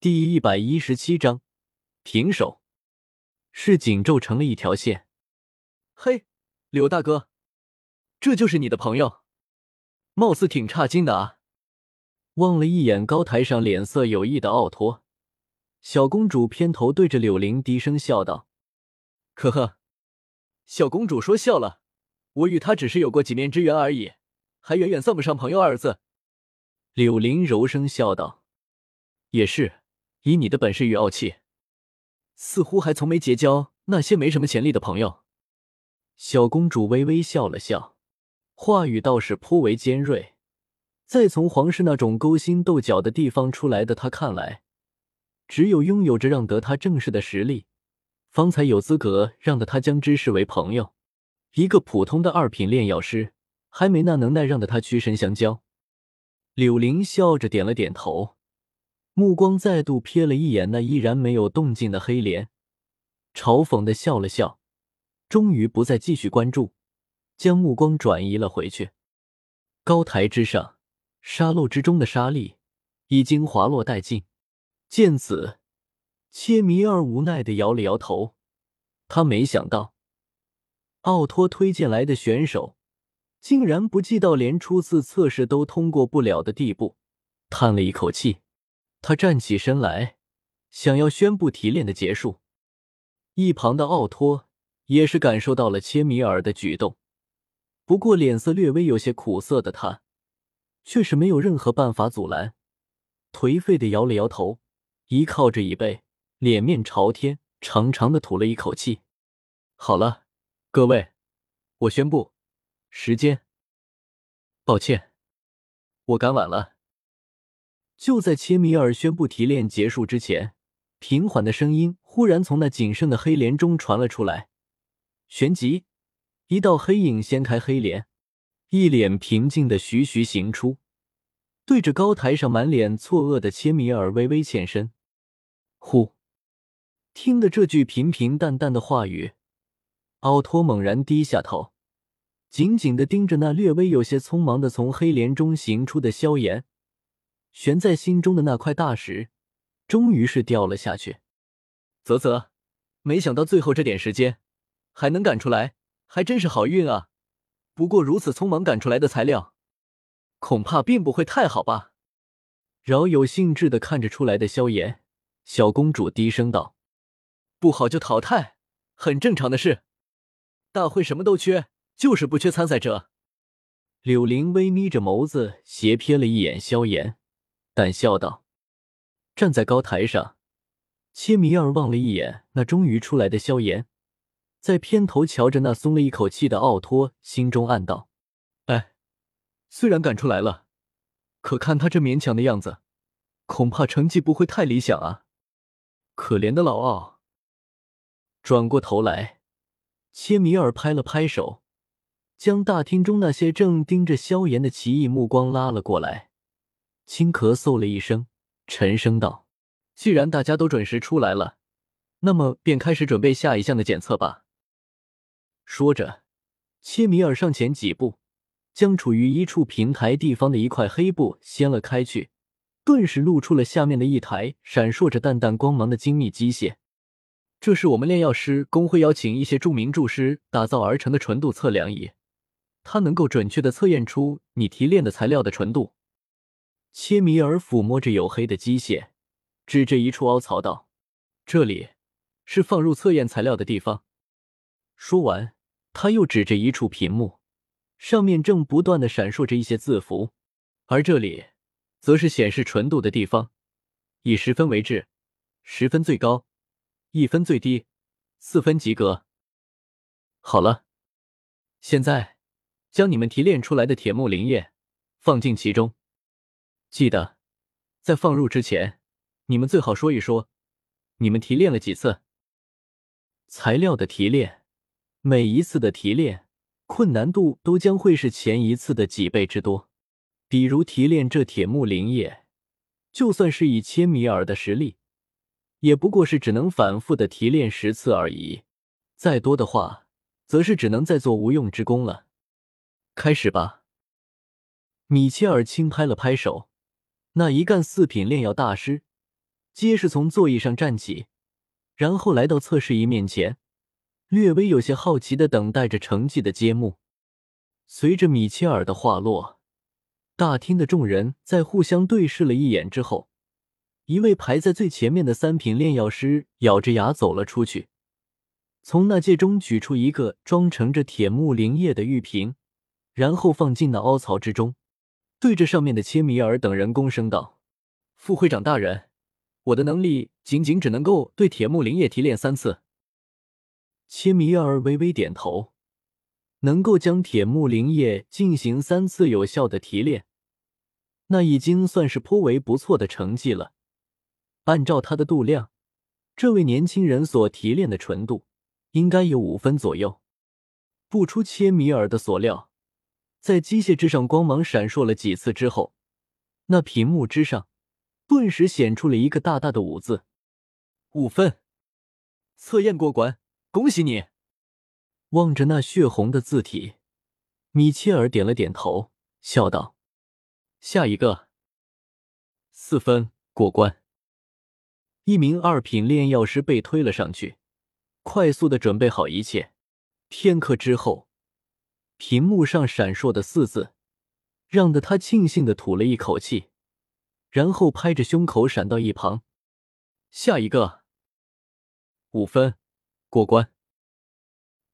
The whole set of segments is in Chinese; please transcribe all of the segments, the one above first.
第一百一十七章平手。是紧皱成了一条线。嘿，柳大哥，这就是你的朋友，貌似挺差劲的啊！望了一眼高台上脸色有异的奥托，小公主偏头对着柳玲低声笑道：“呵呵，小公主说笑了，我与他只是有过几面之缘而已，还远远算不上朋友二字。”柳玲柔声笑道：“也是。”以你的本事与傲气，似乎还从没结交那些没什么潜力的朋友。小公主微微笑了笑，话语倒是颇为尖锐。在从皇室那种勾心斗角的地方出来的她看来，只有拥有着让得她正视的实力，方才有资格让得她将之视为朋友。一个普通的二品炼药师，还没那能耐让得她屈身相交。柳玲笑着点了点头。目光再度瞥了一眼那依然没有动静的黑莲，嘲讽的笑了笑，终于不再继续关注，将目光转移了回去。高台之上，沙漏之中的沙粒已经滑落殆尽。见此，切米尔无奈的摇了摇头，他没想到奥托推荐来的选手竟然不济到连初次测试都通过不了的地步，叹了一口气。他站起身来，想要宣布提炼的结束。一旁的奥托也是感受到了切米尔的举动，不过脸色略微有些苦涩的他，却是没有任何办法阻拦，颓废的摇了摇头，依靠着椅背，脸面朝天，长长的吐了一口气。好了，各位，我宣布，时间。抱歉，我赶晚了。就在切米尔宣布提炼结束之前，平缓的声音忽然从那仅剩的黑莲中传了出来。旋即，一道黑影掀开黑莲，一脸平静的徐徐行出，对着高台上满脸错愕的切米尔微微欠身。呼！听得这句平平淡淡的话语，奥托猛然低下头，紧紧的盯着那略微有些匆忙的从黑莲中行出的萧炎。悬在心中的那块大石，终于是掉了下去。啧啧，没想到最后这点时间还能赶出来，还真是好运啊！不过如此匆忙赶出来的材料，恐怕并不会太好吧？饶有兴致的看着出来的萧炎，小公主低声道：“不好就淘汰，很正常的事。大会什么都缺，就是不缺参赛者。”柳林微眯着眸子，斜瞥了一眼萧炎。淡笑道：“站在高台上，切米尔望了一眼那终于出来的萧炎，在偏头瞧着那松了一口气的奥托，心中暗道：哎，虽然赶出来了，可看他这勉强的样子，恐怕成绩不会太理想啊。可怜的老奥。”转过头来，切米尔拍了拍手，将大厅中那些正盯着萧炎的奇异目光拉了过来。轻咳嗽了一声，沉声道：“既然大家都准时出来了，那么便开始准备下一项的检测吧。”说着，切米尔上前几步，将处于一处平台地方的一块黑布掀了开去，顿时露出了下面的一台闪烁着淡淡光芒的精密机械。这是我们炼药师工会邀请一些著名铸师打造而成的纯度测量仪，它能够准确的测验出你提炼的材料的纯度。切米尔抚摸着黝黑的机械，指着一处凹槽道：“这里是放入测验材料的地方。”说完，他又指着一处屏幕，上面正不断的闪烁着一些字符，而这里则是显示纯度的地方，以十分为制，十分最高，一分最低，四分及格。好了，现在将你们提炼出来的铁木灵液放进其中。记得，在放入之前，你们最好说一说，你们提炼了几次？材料的提炼，每一次的提炼困难度都将会是前一次的几倍之多。比如提炼这铁木灵液，就算是以千米尔的实力，也不过是只能反复的提炼十次而已。再多的话，则是只能再做无用之功了。开始吧。米切尔轻拍了拍手。那一干四品炼药大师，皆是从座椅上站起，然后来到测试仪面前，略微有些好奇的等待着成绩的揭幕。随着米切尔的话落，大厅的众人在互相对视了一眼之后，一位排在最前面的三品炼药师咬着牙走了出去，从那戒中取出一个装盛着铁木灵液的玉瓶，然后放进那凹槽之中，对着上面的切米尔等人躬声道：“副会长大人，我的能力仅仅只能够对铁木灵液提炼三次。”切米尔微微点头。能够将铁木灵液进行三次有效的提炼，那已经算是颇为不错的成绩了。按照他的度量，这位年轻人所提炼的纯度应该有五分左右。不出切米尔的所料，在机械之上光芒闪烁了几次之后，那屏幕之上顿时显出了一个大大的“五”字。五分，测验过关，恭喜你！望着那血红的字体，米切尔点了点头，笑道：“下一个，四分过关。”一名二品炼药师被推了上去，快速的准备好一切。片刻之后，屏幕上闪烁的四字，让得他庆幸的吐了一口气，然后拍着胸口闪到一旁：“下一个，五分过关。”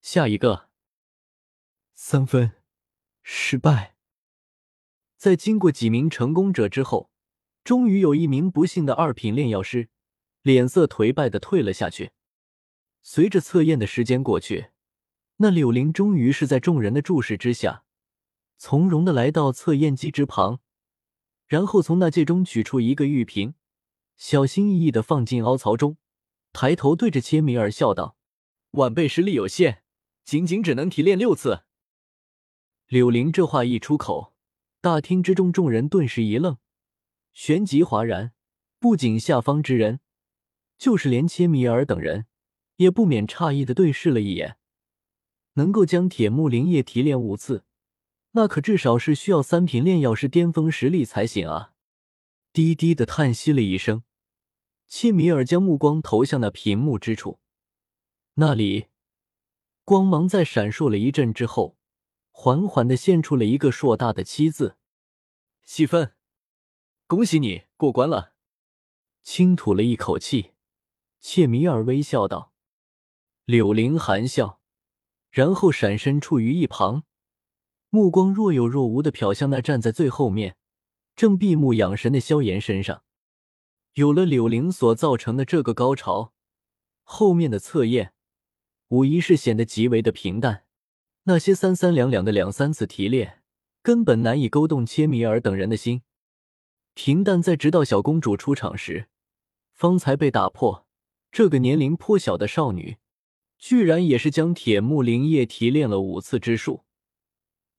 下一个三分失败。在经过几名成功者之后，终于有一名不幸的二品炼药师脸色颓败的退了下去。随着测验的时间过去，那柳林终于是在众人的注视之下，从容的来到测验机之旁，然后从那戒中取出一个玉瓶，小心翼翼的放进凹槽中，抬头对着切米尔笑道：“晚辈实力有限。”仅仅只能提炼六次。柳林这话一出口，大厅之中众人顿时一愣，旋即哗然。不仅下方之人，就是连切米尔等人，也不免诧异的对视了一眼。能够将铁木灵液提炼五次，那可至少是需要三品炼药师巅峰实力才行啊！低低的叹息了一声，切米尔将目光投向那屏幕之处，那里。光芒在闪烁了一阵之后，缓缓的现出了一个硕大的“七”字。七分，恭喜你过关了。轻吐了一口气，切米尔微笑道。柳灵含笑，然后闪身处于一旁，目光若有若无的瞟向那站在最后面、正闭目养神的萧炎身上。有了柳灵所造成的这个高潮，后面的测验。无疑是显得极为的平淡，那些三三两两的两三次提炼，根本难以勾动切米尔等人的心。平淡在直到小公主出场时，方才被打破。这个年龄颇小的少女，居然也是将铁木灵液提炼了五次之数。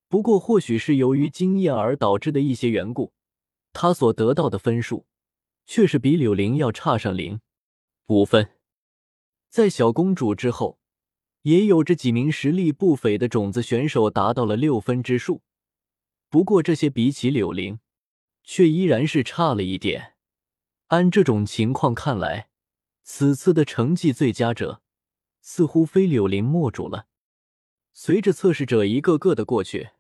不过，或许是由于经验而导致的一些缘故，他所得到的分数，却是比柳灵要差上零五分。在小公主之后。也有着几名实力不菲的种子选手达到了六分之数，不过这些比起柳灵，却依然是差了一点。按这种情况看来，此次的成绩最佳者似乎非柳林莫属了。随着测试者一个个的过去，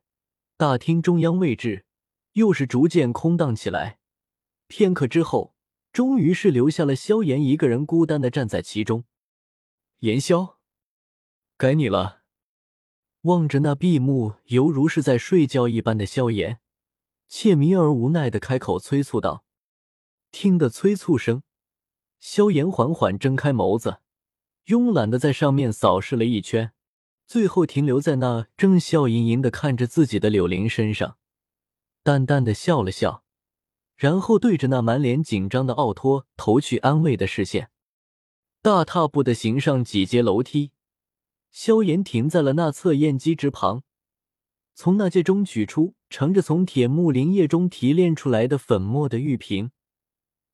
大厅中央位置又是逐渐空荡起来。片刻之后，终于是留下了萧炎一个人孤单的站在其中。炎萧。该你了。望着那闭目犹如是在睡觉一般的萧炎，切米尔无奈的开口催促道：“听得催促声，萧炎缓缓睁开眸子，慵懒的在上面扫视了一圈，最后停留在那正笑盈盈的看着自己的柳灵身上，淡淡的笑了笑，然后对着那满脸紧张的奥托投去安慰的视线，大踏步的行上几阶楼梯。”萧炎停在了那测验机之旁，从那戒中取出盛着从铁木灵液中提炼出来的粉末的玉瓶，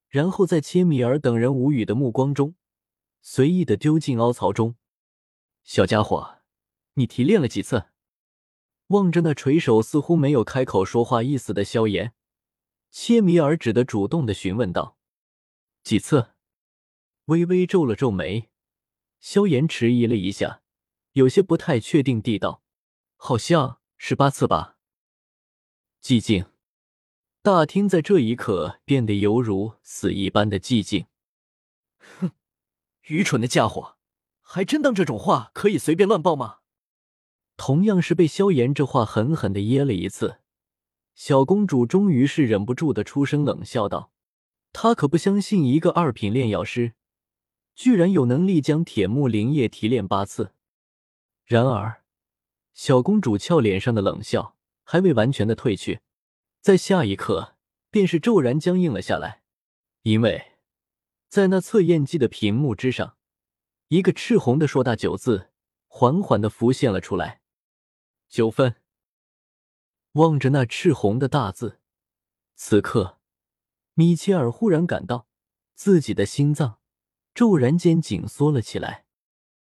然后在切米尔等人无语的目光中，随意的丢进凹槽中。小家伙，你提炼了几次？望着那垂手似乎没有开口说话意思的萧炎，切米尔只得主动的询问道：“几次？”微微皱了皱眉。萧炎迟疑了一下，有些不太确定地道：“好像是八次吧。”寂静，大厅在这一刻变得犹如死一般的寂静。哼，愚蠢的家伙，还真当这种话可以随便乱报吗？同样是被萧炎这话狠狠的噎了一次，小公主终于是忍不住的出声冷笑道：“她可不相信一个二品炼药师。”居然有能力将铁木灵液提炼八次，然而，小公主俏脸上的冷笑还未完全的褪去，在下一刻便是骤然僵硬了下来，因为在那测验机的屏幕之上，一个赤红的硕大九字缓缓的浮现了出来。九分。望着那赤红的大字，此刻，米切尔忽然感到自己的心脏。骤然间紧缩了起来。